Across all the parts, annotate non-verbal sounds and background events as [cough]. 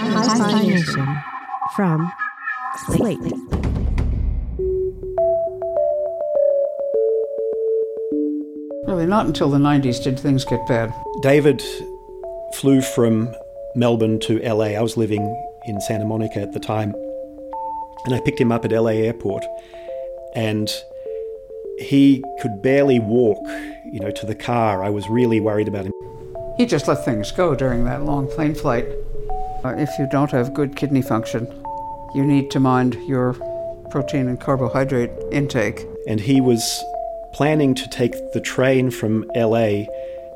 Hi-Fi Nation from Slate. Really, not until the 90s did things get bad. David flew from Melbourne to LA. I was living in Santa Monica at the time. And I picked him up at LA airport. And he could barely walk, you know, to the car. I was really worried about him. He just let things go during that long plane flight. Uh, if you don't have good kidney function, you need to mind your protein and carbohydrate intake. And he was planning to take the train from LA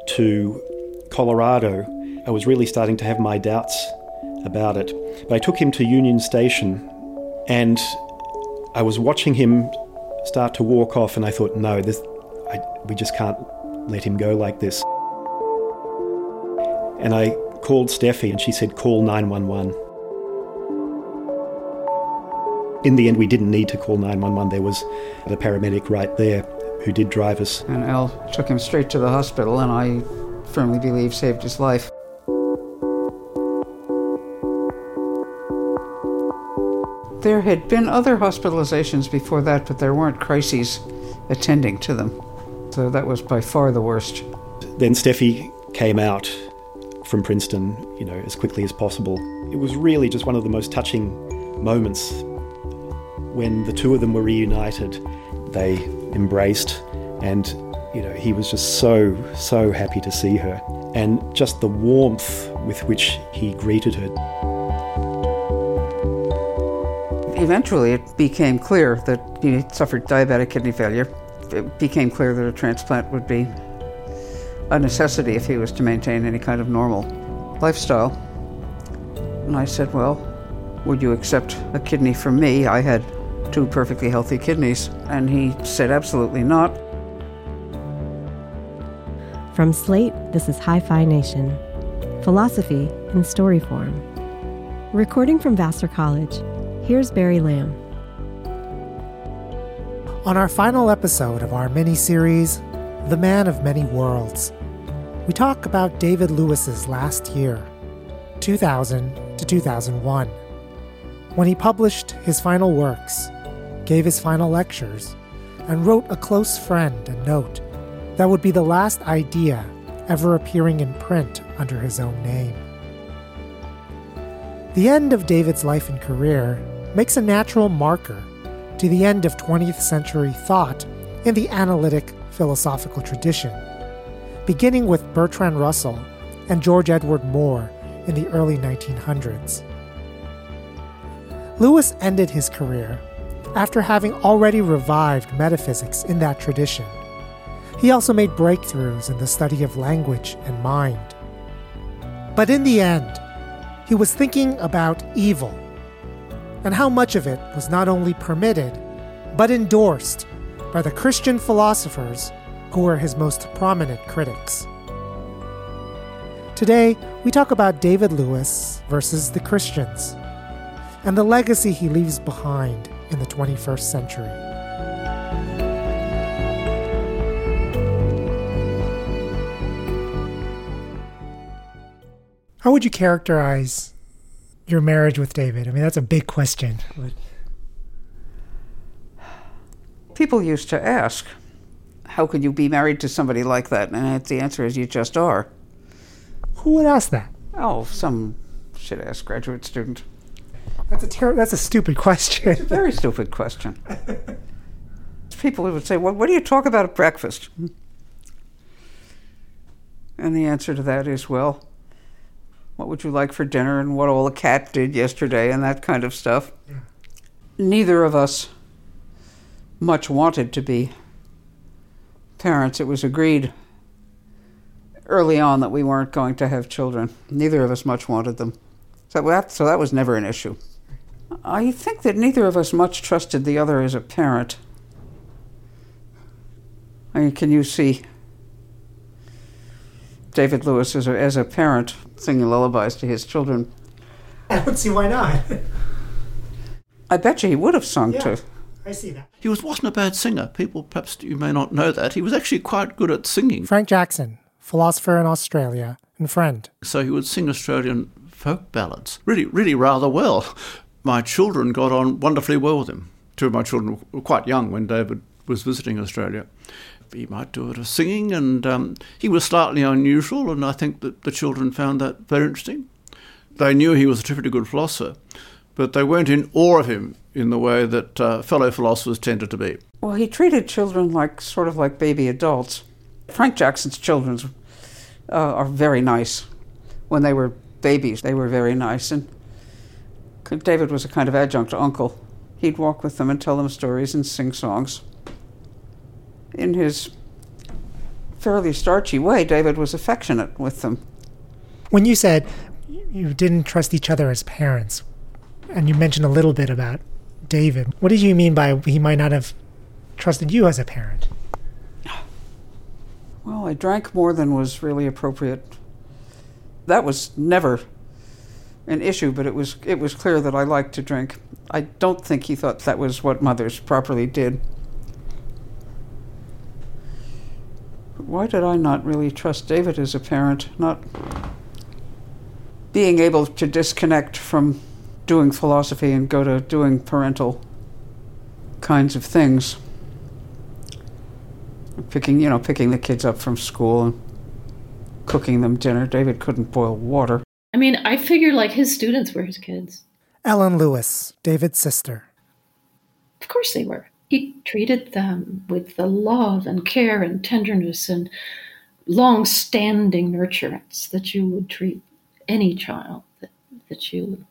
to Colorado. I was really starting to have my doubts about it. But I took him to Union Station and I was watching him start to walk off, and I thought, no, this, I, we just can't let him go like this. And I called Steffi, and she said, call 911. In the end, we didn't need to call 911. There was a paramedic right there who did drive us. And Al took him straight to the hospital, and I firmly believe saved his life. There had been other hospitalizations before that, but there weren't crises attending to them. So that was by far the worst. Then Steffi came out from Princeton, you know, as quickly as possible. It was really just one of the most touching moments when the two of them were reunited. They embraced, and you know, he was just so, so happy to see her, and just the warmth with which he greeted her. Eventually, it became clear that he suffered diabetic kidney failure. It became clear that a transplant would be a necessity if he was to maintain any kind of normal lifestyle. And I said, Well, would you accept a kidney from me? I had two perfectly healthy kidneys. And he said, Absolutely not. From Slate, this is Hi-Fi Nation. Philosophy in story form. Recording from Vassar College, here's Barry Lam. On our final episode of our mini series, The Man of Many Worlds, we talk about David Lewis's last year, 2000 to 2001, when he published his final works, gave his final lectures, and wrote a close friend a note that would be the last idea ever appearing in print under his own name. The end of David's life and career makes a natural marker to the end of 20th century thought in the analytic philosophical tradition, beginning with Bertrand Russell and George Edward Moore in the early 1900s. Lewis ended his career after having already revived metaphysics in that tradition. He also made breakthroughs in the study of language and mind. But in the end, he was thinking about evil and how much of it was not only permitted, but endorsed by the Christian philosophers who were his most prominent critics. Today, we talk about David Lewis versus the Christians and the legacy he leaves behind in the 21st century. How would you characterize your marriage with David? I mean, that's a big question. People used to ask, How could you be married to somebody like that? And the answer is, You just are. Who would ask that? Oh, some shit ass graduate student. That's a ter- that's a stupid question. Very [laughs] stupid question. People would say, well, What do you talk about at breakfast? And the answer to that is, Well, what would you like for dinner and what all the cat did yesterday and that kind of stuff. Yeah. Neither of us much wanted to be parents. It was agreed early on that we weren't going to have children. Neither of us much wanted them. So that, so that was never an issue. I think that neither of us much trusted the other as a parent. I mean, can you see David Lewis as a, as a parent singing lullabies to his children? [laughs] I don't see why not. I bet you he would have sung Yeah. to. I see that. He was, wasn't a bad singer. People, perhaps you may not know that. He was actually quite good at singing. Frank Jackson, philosopher in Australia and friend. So he would sing Australian folk ballads really, really rather well. My children got on wonderfully well with him. Two of my children were quite young when David was visiting Australia. He might do a bit of singing, and um, he was slightly unusual, and I think that the children found that very interesting. They knew he was a terrifically good philosopher, but they weren't in awe of him in the way that uh, fellow philosophers tended to be. Well, he treated children like sort of like baby adults. Frank Jackson's children uh, are very nice. When they were babies, they were very nice. And David was a kind of adjunct uncle. He'd walk with them and tell them stories and sing songs. In his fairly starchy way, David was affectionate with them. When you said you didn't trust each other as parents, and you mentioned a little bit about David, what did you mean by he might not have trusted you as a parent? Well, I drank more than was really appropriate. That was never an issue, but it was it was clear that I liked to drink. I don't think he thought that was what mothers properly did. Why did I not really trust David as a parent? Not being able to disconnect from doing philosophy and go to doing parental kinds of things picking you know picking the kids up from school and cooking them dinner david couldn't boil water I mean, I figure like his students were his kids. Ellen Lewis, David's sister. Of course they were. He treated them with the love and care and tenderness and long standing nurturance that you would treat any child that, that you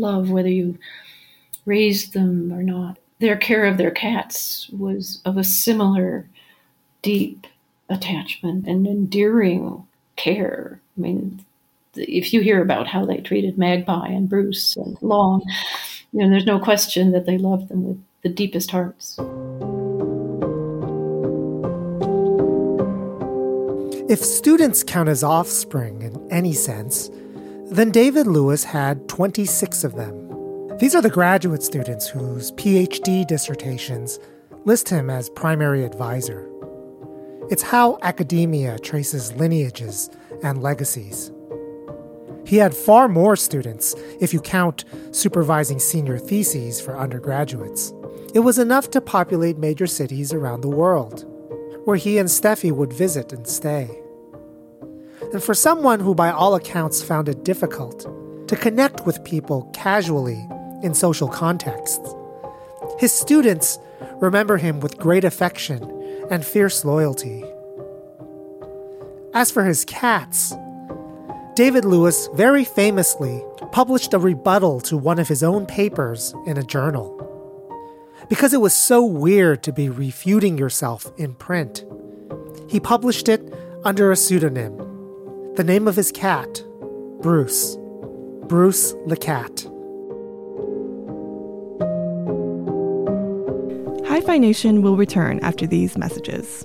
love, whether you raised them or not. Their care of their cats was of a similar deep attachment and endearing care. I mean, if you hear about how they treated Magpie and Bruce and Long, you know, there's no question that they loved them with the deepest hearts. If students count as offspring in any sense, then David Lewis had 26 of them. These are the graduate students whose PhD dissertations list him as primary advisor. It's how academia traces lineages and legacies. He had far more students if you count supervising senior theses for undergraduates. It was enough to populate major cities around the world, where he and Steffi would visit and stay. And for someone who, by all accounts, found it difficult to connect with people casually in social contexts, his students remember him with great affection and fierce loyalty. As for his cats, David Lewis very famously published a rebuttal to one of his own papers in a journal. Because it was so weird to be refuting yourself in print, he published it under a pseudonym. The name of his cat, Bruce. Bruce the cat. Hi Fi Nation will return after these messages.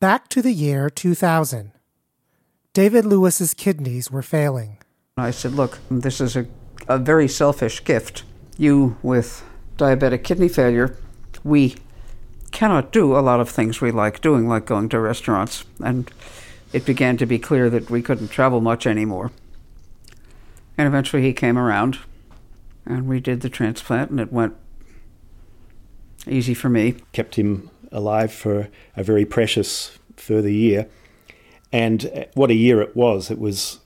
Back to the year 2000. David Lewis's kidneys were failing. I said, Look, this is a, a very selfish gift. You, with diabetic kidney failure, we cannot do a lot of things we like doing, like going to restaurants. And it began to be clear that we couldn't travel much anymore. And eventually he came around, and we did the transplant, and it went easy for me. Kept him alive for a very precious further year. And uh, what a year it was. It was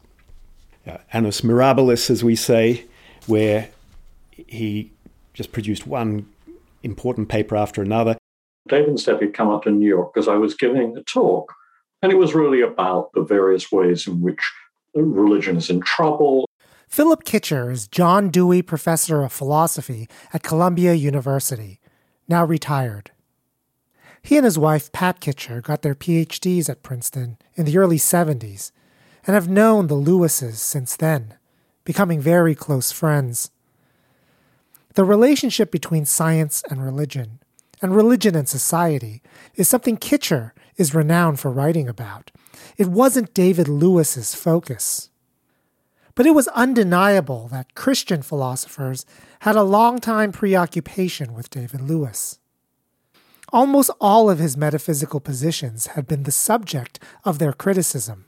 uh, annus mirabilis, as we say, where he just produced one important paper after another. David and Steffi had come up to New York because I was giving a talk, and it was really about the various ways in which religion is in trouble. Philip Kitcher is John Dewey Professor of Philosophy at Columbia University, now retired. He and his wife, Pat Kitcher, got their PhDs at Princeton in the early 70s and have known the Lewises since then, becoming very close friends. The relationship between science and religion, and religion and society, is something Kitcher is renowned for writing about. It wasn't David Lewis's focus. But it was undeniable that Christian philosophers had a long-time preoccupation with David Lewis. Almost all of his metaphysical positions had been the subject of their criticism.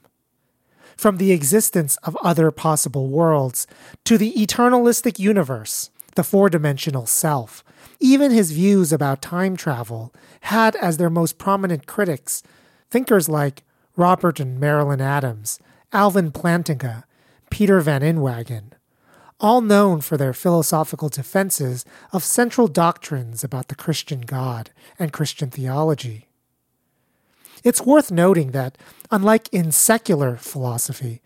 From the existence of other possible worlds to the eternalistic universe, the four dimensional self, even his views about time travel had as their most prominent critics thinkers like Robert and Marilyn Adams, Alvin Plantinga, Peter Van Inwagen, all known for their philosophical defenses of central doctrines about the Christian God and Christian theology. It's worth noting that, unlike in secular philosophy,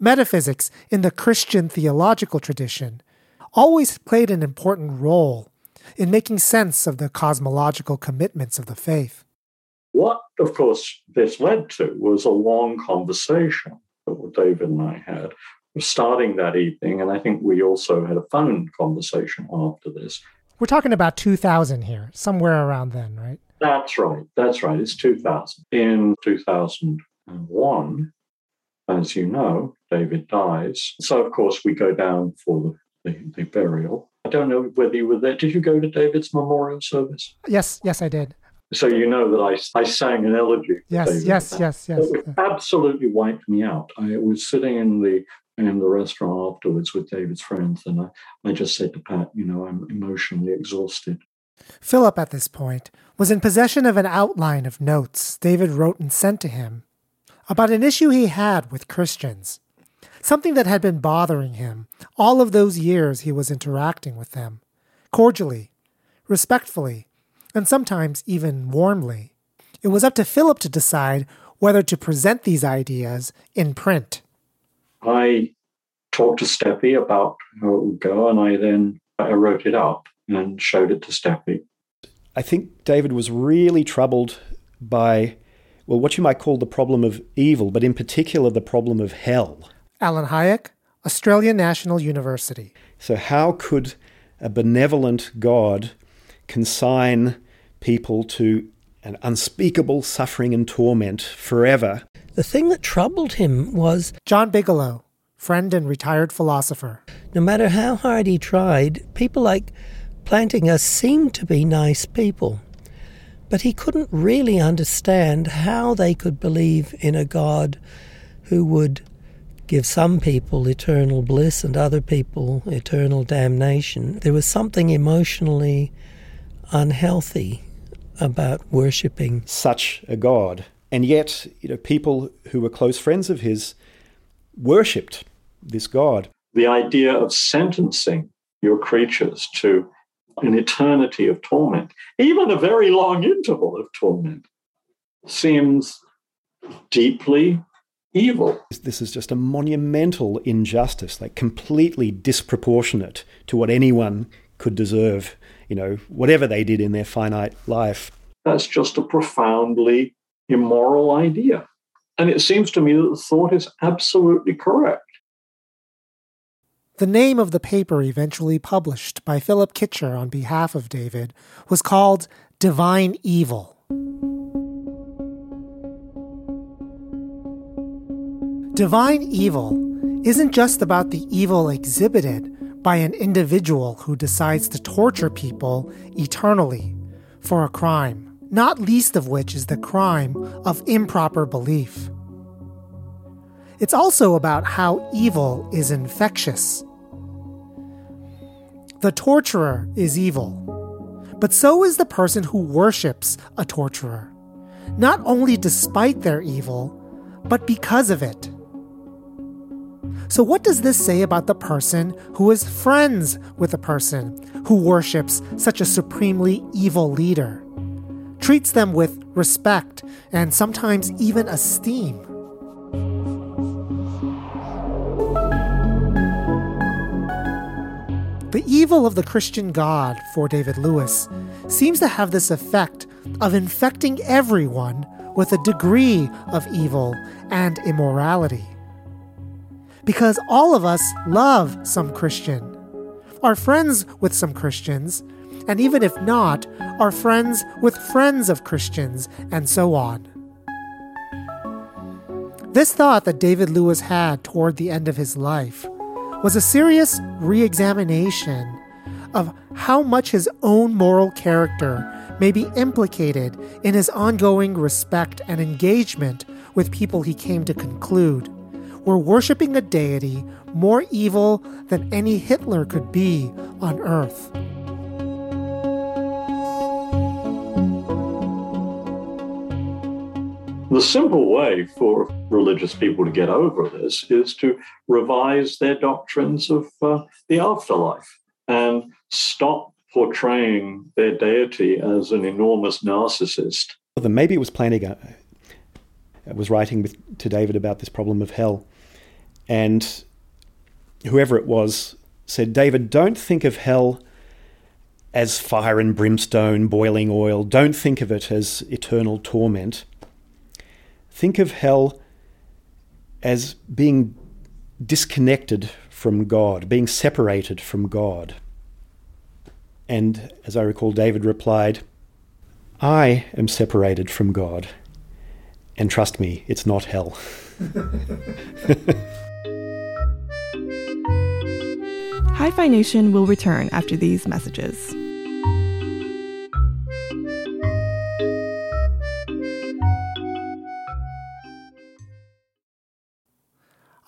metaphysics in the Christian theological tradition always played an important role in making sense of the cosmological commitments of the faith. What, of course, this led to was a long conversation that David and I had starting that evening. And I think we also had a phone conversation after this. We're talking about 2000 here, somewhere around then, right? That's right. That's right. It's 2000. In 2001, as you know, David dies. So, of course, we go down for the, the, the burial. I don't know whether you were there. Did you go to David's memorial service? Yes, yes, I did. So you know that I, I sang an elegy. Yes, David. yes, yes, yes. It absolutely wiped me out. I was sitting in the in the restaurant afterwards with David's friends, and I, I just said to Pat, you know, I'm emotionally exhausted. Philip, at this point, was in possession of an outline of notes David wrote and sent to him about an issue he had with Christians, something that had been bothering him all of those years he was interacting with them, cordially, respectfully, and sometimes even warmly. It was up to Philip to decide whether to present these ideas in print. I talked to Steffi about how it would go, and I then I wrote it up and showed it to Steffi. I think David was really troubled by, well, what you might call the problem of evil, but in particular the problem of hell. Alan Hájek, Australian National University. So, how could a benevolent God consign people to an unspeakable suffering and torment forever? The thing that troubled him was John Bigelow, friend and retired philosopher. No matter how hard he tried, people like Plantinga seemed to be nice people. But he couldn't really understand how they could believe in a God who would give some people eternal bliss and other people eternal damnation. There was something emotionally unhealthy about worshipping such a God. And yet, you know, people who were close friends of his worshipped this God. The idea of sentencing your creatures to an eternity of torment, even a very long interval of torment, seems deeply evil. This is just a monumental injustice, like completely disproportionate to what anyone could deserve, you know, whatever they did in their finite life. That's just a profoundly immoral idea. And it seems to me that the thought is absolutely correct. The name of the paper eventually published by Philip Kitcher on behalf of David was called Divine Evil. Divine evil isn't just about the evil exhibited by an individual who decides to torture people eternally for a crime, not least of which is the crime of improper belief. It's also about how evil is infectious. The torturer is evil, but so is the person who worships a torturer, not only despite their evil, but because of it. So, what does this say about the person who is friends with a person who worships such a supremely evil leader, treats them with respect and sometimes even esteem? The evil of the Christian God for David Lewis seems to have this effect of infecting everyone with a degree of evil and immorality. Because all of us love some Christian, are friends with some Christians, and even if not, are friends with friends of Christians, and so on. This thought that David Lewis had toward the end of his life was a serious re examination of how much his own moral character may be implicated in his ongoing respect and engagement with people he came to conclude were worshiping a deity more evil than any Hitler could be on earth. The simple way for religious people to get over this is to revise their doctrines of uh, the afterlife and stop portraying their deity as an enormous narcissist. Maybe it was Plantinga uh, was writing with, to David about this problem of hell, and whoever it was said, David, don't think of hell as fire and brimstone, boiling oil. Don't think of it as eternal torment. Think of hell as being disconnected from God, being separated from God. And as I recall, David replied, I am separated from God. And trust me, it's not hell. [laughs] Hi Fi Nation will return after these messages.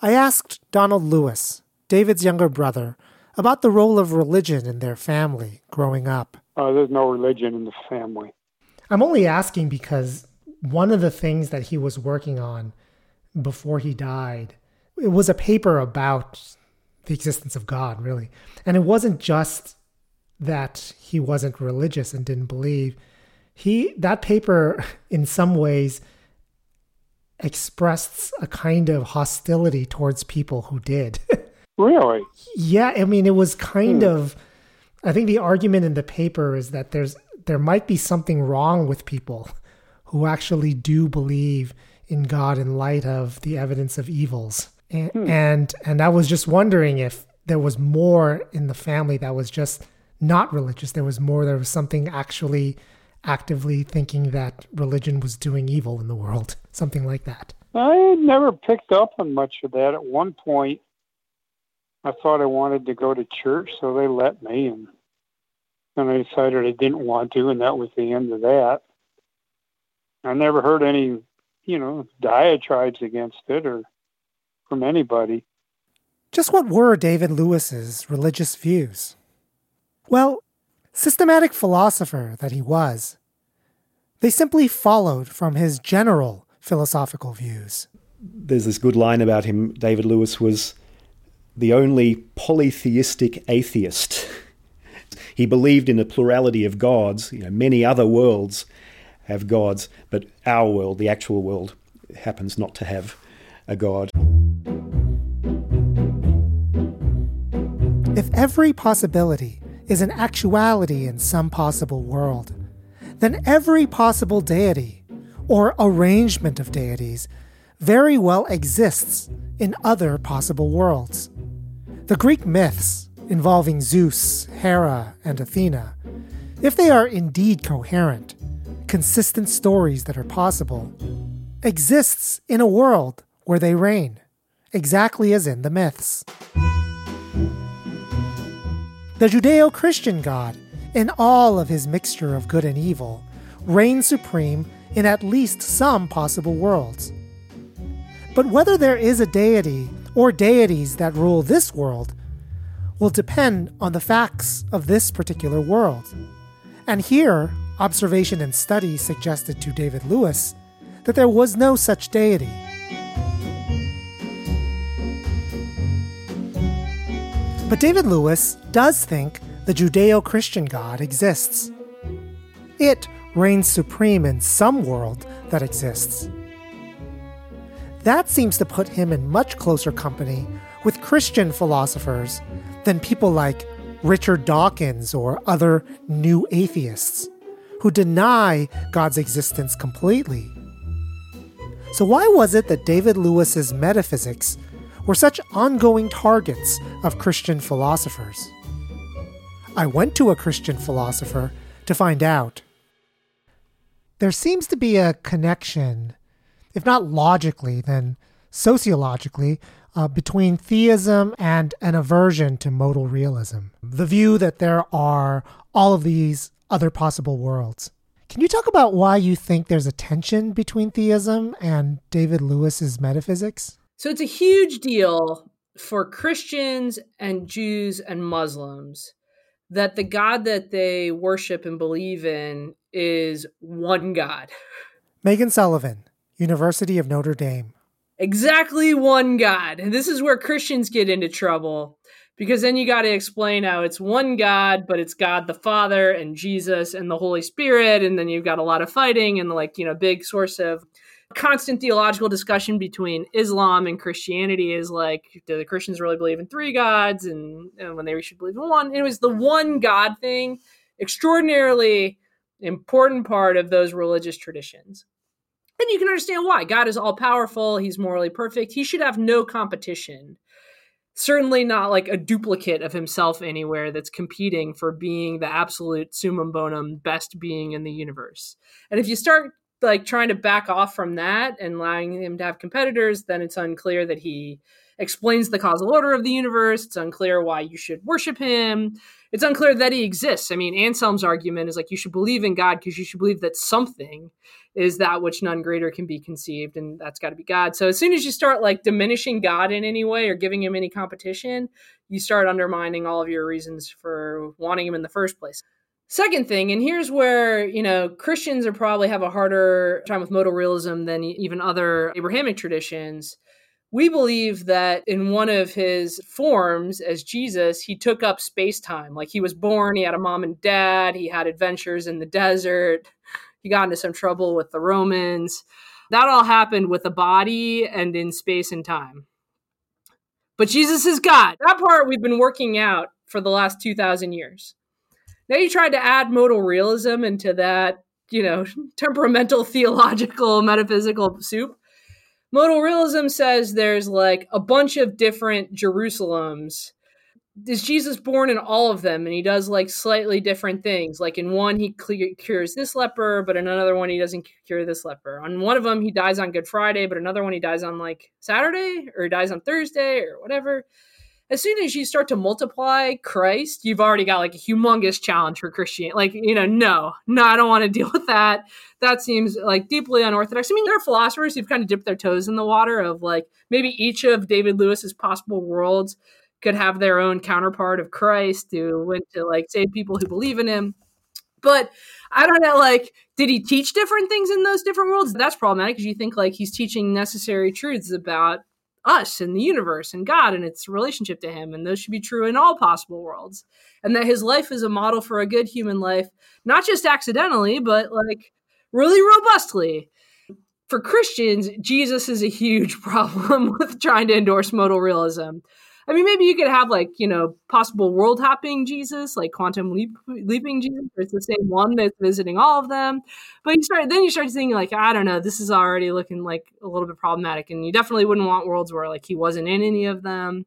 I asked Donald Lewis, David's younger brother, about the role of religion in their family growing up. Uh, there's no religion in the family. I'm only asking because one of the things that he was working on before he died, it was a paper about the existence of God, really. And it wasn't just that he wasn't religious and didn't believe. He that paper [laughs] in some ways expressed a kind of hostility towards people who did. [laughs] really? Yeah, I mean, it was kind hmm. of. I think the argument in the paper is that there's there might be something wrong with people who actually do believe in God in light of the evidence of evils. And, hmm. and and I was just wondering if there was more in the family that was just not religious. There was more. There was something actually actively thinking that religion was doing evil in the world, [laughs] something like that. I never picked up on much of that. At one point, I thought I wanted to go to church, so they let me, and then I decided I didn't want to, and that was the end of that. I never heard any, you know, diatribes against it or from anybody. Just what were David Lewis's religious views? Well, systematic philosopher that he was, they simply followed from his general philosophical views. There's this good line about him David Lewis was the only polytheistic atheist. [laughs] he believed in a plurality of gods, you know, many other worlds have gods, but our world, the actual world, happens not to have a god. If every possibility is an actuality in some possible world, then every possible deity, or arrangement of deities, very well exists in other possible worlds. The Greek myths involving Zeus, Hera, and Athena, if they are indeed coherent, consistent stories that are possible, exists in a world where they reign. exactly as in the myths. The Judeo Christian God, in all of his mixture of good and evil, reigns supreme in at least some possible worlds. But whether there is a deity or deities that rule this world will depend on the facts of this particular world. And here, observation and study suggested to David Lewis that there was no such deity. But David Lewis does think the Judeo Christian God exists. It reigns supreme in some world that exists. That seems to put him in much closer company with Christian philosophers than people like Richard Dawkins or other new atheists who deny God's existence completely. So, why was it that David Lewis's metaphysics were such ongoing targets of Christian philosophers? I went to a Christian philosopher to find out. There seems to be a connection, if not logically, then sociologically, uh, between theism and an aversion to modal realism. The view that there are all of these other possible worlds. Can you talk about why you think there's a tension between theism and David Lewis's metaphysics? So it's a huge deal for Christians and Jews and Muslims that the God that they worship and believe in is one God. Meghan Sullivan, University of Notre Dame. Exactly one God. And this is where Christians get into trouble because then you got to explain how it's one God, but it's God the Father and Jesus and the Holy Spirit. And then you've got a lot of fighting and, like, you know, big source of constant theological discussion between Islam and Christianity is like, do the Christians really believe in three gods and, and when they should believe in one? It was the one God thing, extraordinarily important part of those religious traditions. And you can understand why. God is all powerful, he's morally perfect, he should have no competition. Certainly not like a duplicate of himself anywhere that's competing for being the absolute summum bonum best being in the universe. And if you start like trying to back off from that and allowing him to have competitors, then it's unclear that he explains the causal order of the universe. It's unclear why you should worship him. It's unclear that he exists. I mean, Anselm's argument is like you should believe in God because you should believe that something is that which none greater can be conceived, and that's got to be God. So as soon as you start like diminishing God in any way or giving him any competition, you start undermining all of your reasons for wanting him in the first place. Second thing, and here's where, you know, Christians are probably have a harder time with modal realism than even other Abrahamic traditions. We believe that in one of his forms as Jesus, he took up space time. Like he was born, he had a mom and dad, he had adventures in the desert, he got into some trouble with the Romans. That all happened with a body and in space and time. But Jesus is God. That part we've been working out for the last 2,000 years. You tried to add modal realism into that, you know, [laughs] temperamental, theological, metaphysical soup. Modal realism says there's like a bunch of different Jerusalems. Is Jesus born in all of them? And he does like slightly different things. Like in one, he cures this leper, but in another one, he doesn't cure this leper. On one of them, he dies on Good Friday, but another one, he dies on like Saturday or he dies on Thursday or whatever as soon as you start to multiply Christ, you've already got like a humongous challenge for Christianity. Like, you know, no, no, I don't want to deal [laughs] with that. That seems like deeply unorthodox. I mean, there are philosophers who've kind of dipped their toes in the water of like maybe each of David Lewis's possible worlds could have their own counterpart of Christ who went to like save people who believe in him. But I don't know, like, did he teach different things in those different worlds? That's problematic because you think like he's teaching necessary truths about us and the universe and God and its relationship to Him. And those should be true in all possible worlds. And that His life is a model for a good human life, not just accidentally, but like really robustly. For Christians, Jesus is a huge [laughs] problem with trying to endorse modal realism. I mean, maybe you could have like you know possible world hopping Jesus, like quantum leap, leaping Jesus. Or it's the same one that's visiting all of them. But you start then you start thinking like I don't know, this is already looking like a little bit problematic, and you definitely wouldn't want worlds where like he wasn't in any of them.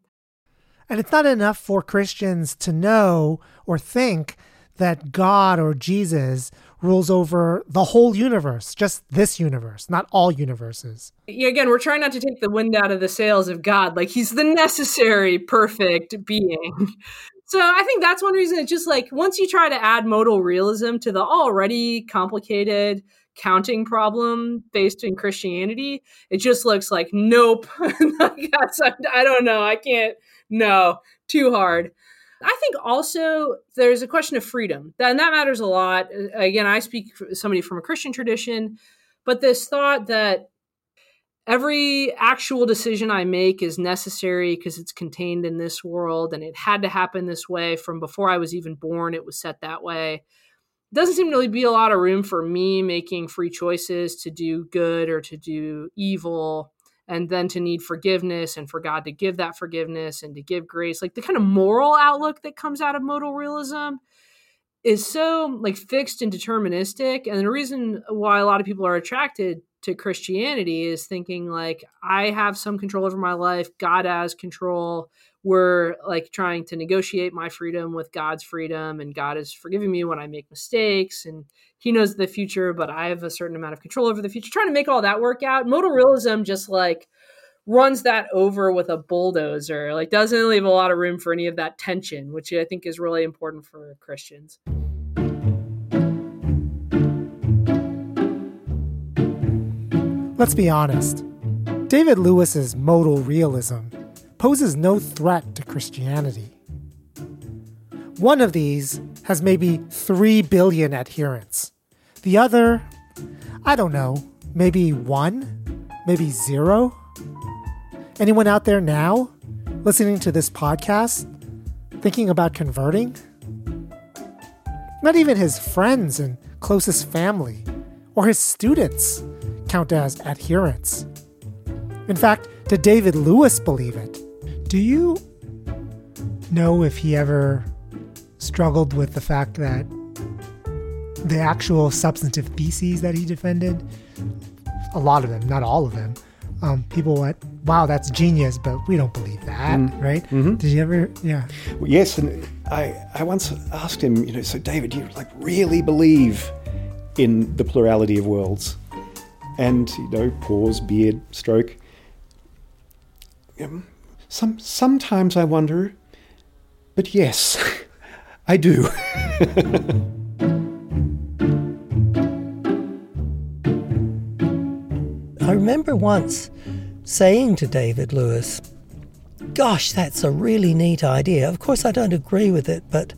And it's not enough for Christians to know or think that God or Jesus rules over the whole universe, just this universe, not all universes. Yeah, again, we're trying not to take the wind out of the sails of God. Like he's the necessary, perfect being. So I think that's one reason it's just like once you try to add modal realism to the already complicated counting problem based in Christianity, it just looks like nope. [laughs] I don't know. I can't. No, too hard. I think also there's a question of freedom, and that matters a lot. Again, I speak somebody from a Christian tradition, but this thought that every actual decision I make is necessary because it's contained in this world and it had to happen this way from before I was even born, it was set that way. Doesn't seem to really be a lot of room for me making free choices to do good or to do evil and then to need forgiveness and for God to give that forgiveness and to give grace. Like the kind of moral outlook that comes out of modal realism is so like fixed and deterministic. And the reason why a lot of people are attracted to Christianity is thinking like I have some control over my life, God has control. We're like trying to negotiate my freedom with God's freedom, and God is forgiving me when I make mistakes, and He knows the future, but I have a certain amount of control over the future. Trying to make all that work out. Modal realism just like runs that over with a bulldozer, like doesn't leave a lot of room for any of that tension, which I think is really important for Christians. Let's be honest. David Lewis's modal realism poses no threat to Christianity. One of these has maybe 3 billion adherents. The other, I don't know, maybe one, maybe zero. Anyone out there now listening to this podcast thinking about converting? Not even his friends and closest family or his students count as adherents. In fact, did David Lewis believe it? Do you know if he ever struggled with the fact that the actual substantive theses that he defended, a lot of them, not all of them, um, people went, wow, that's genius, but we don't believe that, mm. right? Mm-hmm. Did you ever, yeah? Well, yes, and I, I once asked him, you know, so David, do you like really believe in the plurality of worlds? and you know pause, beard, stroke. Um, some sometimes I wonder, but yes, [laughs] I do. [laughs] I remember once saying to David Lewis, Gosh, that's a really neat idea. Of course, I don't agree with it, but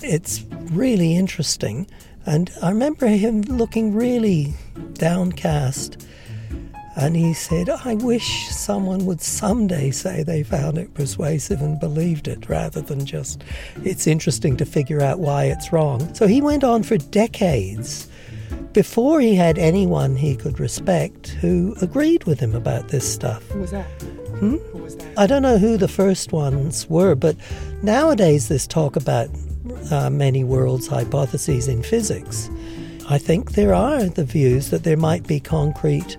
it's really interesting. And I remember him looking really downcast. And he said, I wish someone would someday say they found it persuasive and believed it rather than just, it's interesting to figure out why it's wrong. So he went on for decades before he had anyone he could respect who agreed with him about this stuff. Who was that? Hmm? Who was that? I don't know who the first ones were, but nowadays this talk about uh, many worlds hypotheses in physics. I think there are the views that there might be concrete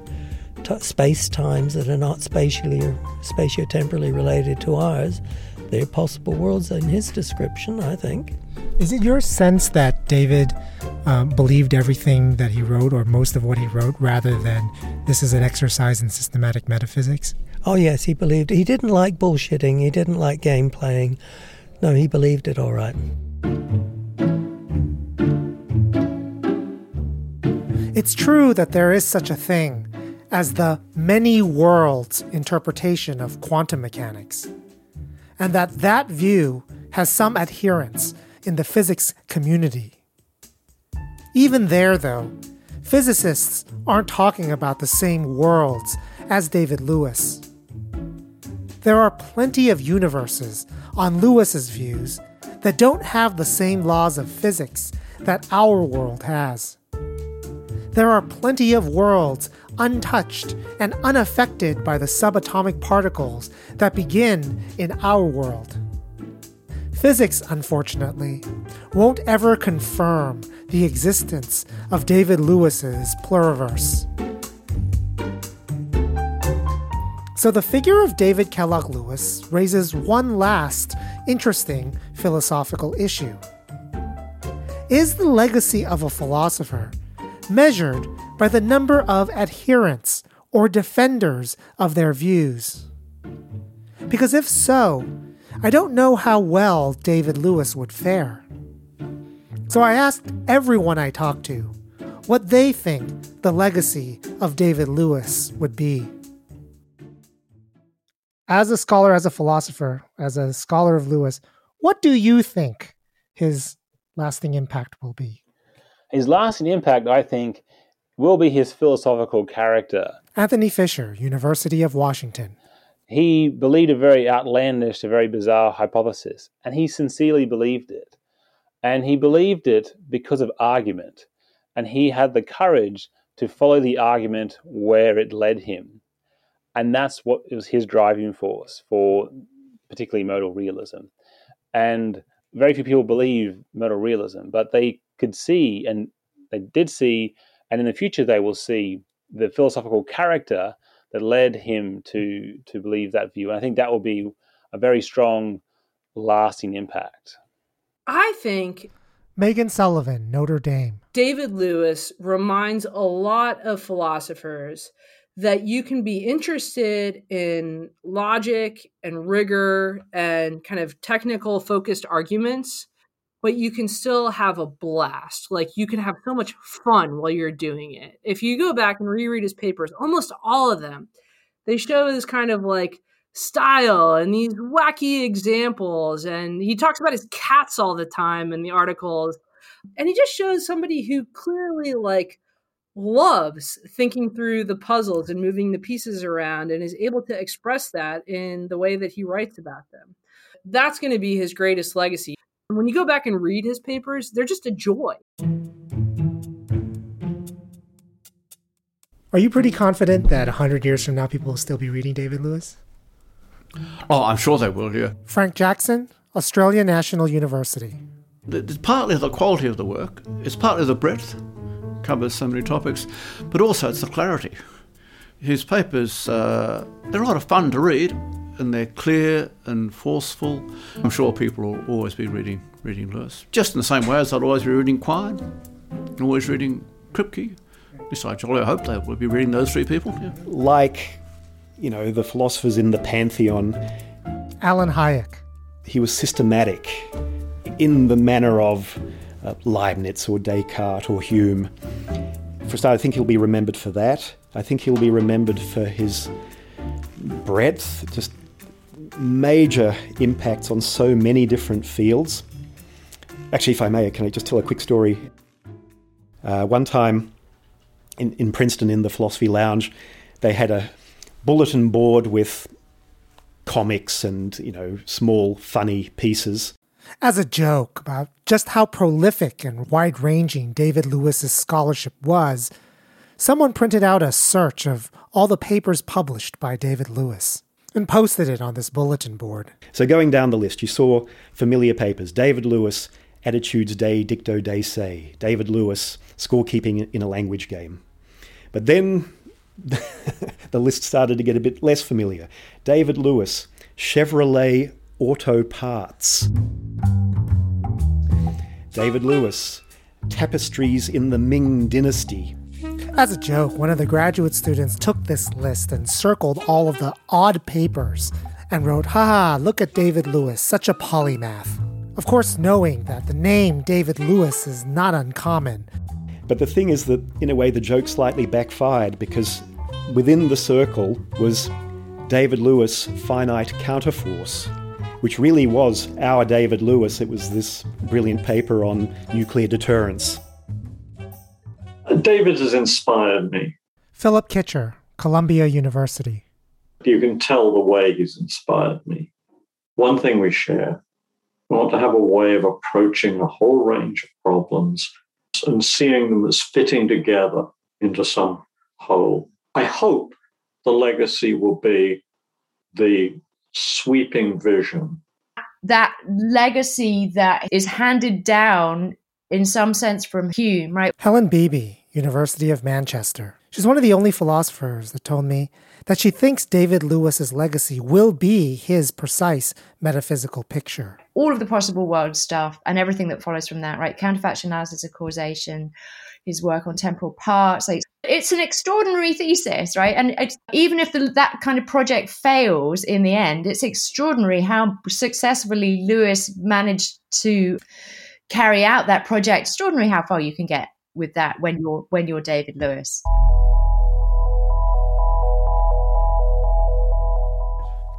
t- space times that are not spatially or spatiotemporally related to ours. They're possible worlds in his description, I think. Is it your sense that David um, believed everything that he wrote, or most of what he wrote, rather than this is an exercise in systematic metaphysics? Oh, yes, he believed. He didn't like bullshitting, he didn't like game playing. No, he believed it all right. It's true that there is such a thing as the many worlds interpretation of quantum mechanics, and that that view has some adherents in the physics community. Even there, though, physicists aren't talking about the same worlds as David Lewis. There are plenty of universes on Lewis's views that don't have the same laws of physics that our world has. There are plenty of worlds untouched and unaffected by the subatomic particles that begin in our world. Physics, unfortunately, won't ever confirm the existence of David Lewis's pluriverse. So the figure of David Kellogg Lewis raises one last interesting philosophical issue. is the legacy of a philosopher measured by the number of adherents or defenders of their views? Because if so, I don't know how well David Lewis would fare. So I asked everyone I talked to what they think the legacy of David Lewis would be. As a scholar, as a philosopher, as a scholar of Lewis, what do you think his lasting impact will be? His lasting impact, I think, will be his philosophical character. Anthony Fisher, University of Washington. He believed a very outlandish, a very bizarre hypothesis, and he sincerely believed it. And he believed it because of argument. And he had the courage to follow the argument where it led him. And that's what was his driving force for particularly modal realism. And very few people believe modal realism, but they could see, and they did see, and in the future they will see the philosophical character that led him to to believe that view. And I think that will be a very strong, lasting impact. I think Meghan Sullivan, Notre Dame. David Lewis reminds a lot of philosophers that you can be interested in logic and rigor and kind of technical focused arguments, but you can still have a blast. Like you can have so much fun while you're doing it. If you go back and reread his papers, almost all of them, they show this kind of like style and these wacky examples. And he talks about his cats all the time in the articles. And he just shows somebody who clearly like loves thinking through the puzzles and moving the pieces around and is able to express that in the way that he writes about them. That's going to be his greatest legacy. When you go back and read his papers, they're just a joy. Are you pretty confident that 100 years from now people will still be reading David Lewis? Oh, I'm sure they will, yeah. Frank Jackson, Australia National University. It's partly the quality of the work, it's partly the breadth, covers so many topics, but also it's the clarity. His papers, uh, they're a lot of fun to read, and they're clear and forceful. I'm sure people will always be reading reading Lewis, just in the same way as they'll always be reading Quine, always reading Kripke. Besides, I hope they will be reading those three people. Yeah. Like, you know, the philosophers in the pantheon. Alan Hájek. He was systematic in the manner of uh, Leibniz or Descartes or Hume. For a start, I think he'll be remembered for that. I think he'll be remembered for his breadth, just major impacts on so many different fields. Actually, if I may, can I just tell a quick story? Uh, one time in, in Princeton, in the Philosophy Lounge, they had a bulletin board with comics and, you know, small, funny pieces as a joke about just how prolific and wide ranging David Lewis's scholarship was, someone printed out a search of all the papers published by David Lewis and posted it on this bulletin board. So, going down the list, you saw familiar papers David Lewis, Attitudes de Dicto de Se, David Lewis, Scorekeeping in a Language Game. But then [laughs] the list started to get a bit less familiar. David Lewis, Chevrolet Auto Parts. David Lewis, Tapestries in the Ming Dynasty. As a joke, one of the graduate students took this list and circled all of the odd papers and wrote, Haha, look at David Lewis, such a polymath. Of course, knowing that the name David Lewis is not uncommon. But the thing is that, in a way, the joke slightly backfired because within the circle was David Lewis' finite counterforce, which really was our David Lewis. It was this brilliant paper on nuclear deterrence. David has inspired me. Philip Kitcher, Columbia University. You can tell the way he's inspired me. One thing we share we want to have a way of approaching a whole range of problems and seeing them as fitting together into some whole. I hope the legacy will be the sweeping vision. That legacy that is handed down in some sense from Hume, right? Helen Beebee, University of Manchester. She's one of the only philosophers that told me that she thinks David Lewis's legacy will be his precise metaphysical picture. All of the possible world stuff and everything that follows from that, right? Counterfactual analysis of causation, his work on temporal parts. Like, it's an extraordinary thesis, right? And even if the, that kind of project fails in the end, it's extraordinary how successfully Lewis managed to carry out that project. Extraordinary how far you can get with that when you're when you're David Lewis.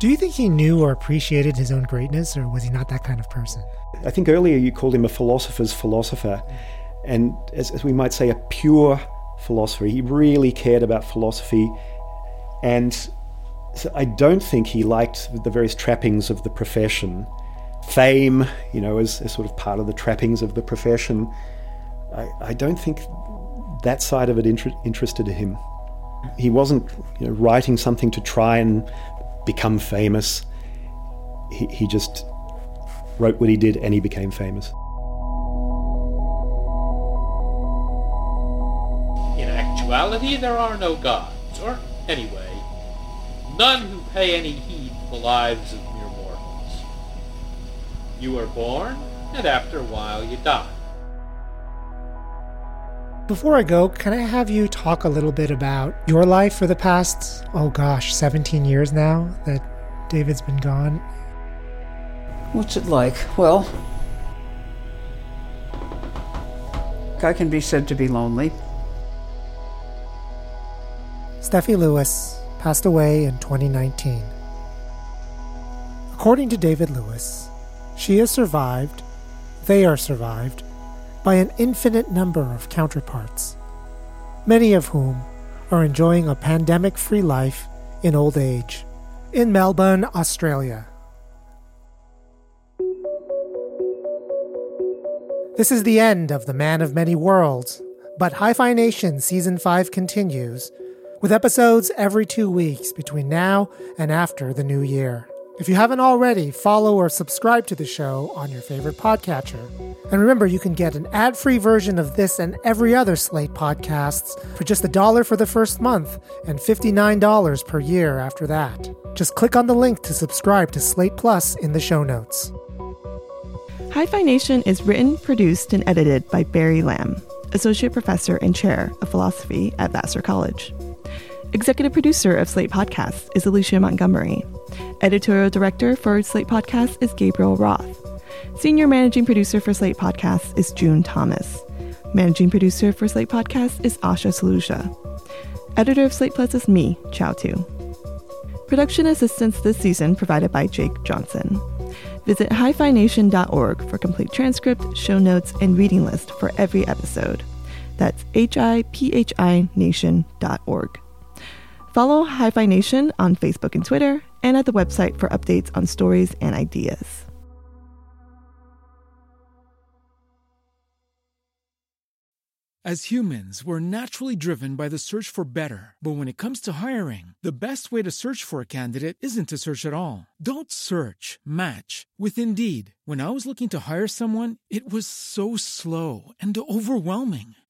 Do you think he knew or appreciated his own greatness, or was he not that kind of person? I think earlier you called him a philosopher's philosopher, and as, as we might say, a pure philosopher. He really cared about philosophy, and so I don't think he liked the various trappings of the profession. Fame, you know, as, as sort of part of the trappings of the profession. I, I don't think that side of it inter- interested him. He wasn't you know, writing something to try and become famous. He, he just wrote what he did and he became famous. In actuality, there are no gods, or anyway, none who pay any heed to the lives of mere mortals. You are born, and after a while you die. Before I go, can I have you talk a little bit about your life for the past, oh gosh, 17 years now that David's been gone? What's it like? Well, I can be said to be lonely. Steffi Lewis passed away in 2019. According to David Lewis, she is survived, they are survived, by an infinite number of counterparts, many of whom are enjoying a pandemic free life in old age in Melbourne, Australia. This is the end of The Man of Many Worlds, but Hi-Phi Nation Season 5 continues with episodes every two weeks between now and after the new year. If you haven't already, follow or subscribe to the show on your favorite podcatcher. And remember, you can get an ad free version of this and every other Slate podcasts for just a dollar for the first month and $59 per year after that. Just click on the link to subscribe to Slate Plus in the show notes. Hi-Phi Nation is written, produced, and edited by Barry Lam, Associate Professor and Chair of Philosophy at Vassar College. Executive producer of Slate Podcasts is Alicia Montgomery. Editorial director for Slate Podcasts is Gabriel Roth. Senior managing producer for Slate Podcasts is June Thomas. Managing producer for Slate Podcasts is Asha Saluja. Editor of Slate Plus is me, Chao Tu. Production assistance this season provided by Jake Johnson. Visit hiphination.org for complete transcript, show notes, and reading list for every episode. That's H-I-P-H-I nation.org. Follow Hi-Phi Nation on Facebook and Twitter, and at the website for updates on stories and ideas. As humans, we're naturally driven by the search for better. But when it comes to hiring, the best way to search for a candidate isn't to search at all. Don't search, match with Indeed. When I was looking to hire someone, it was so slow and overwhelming.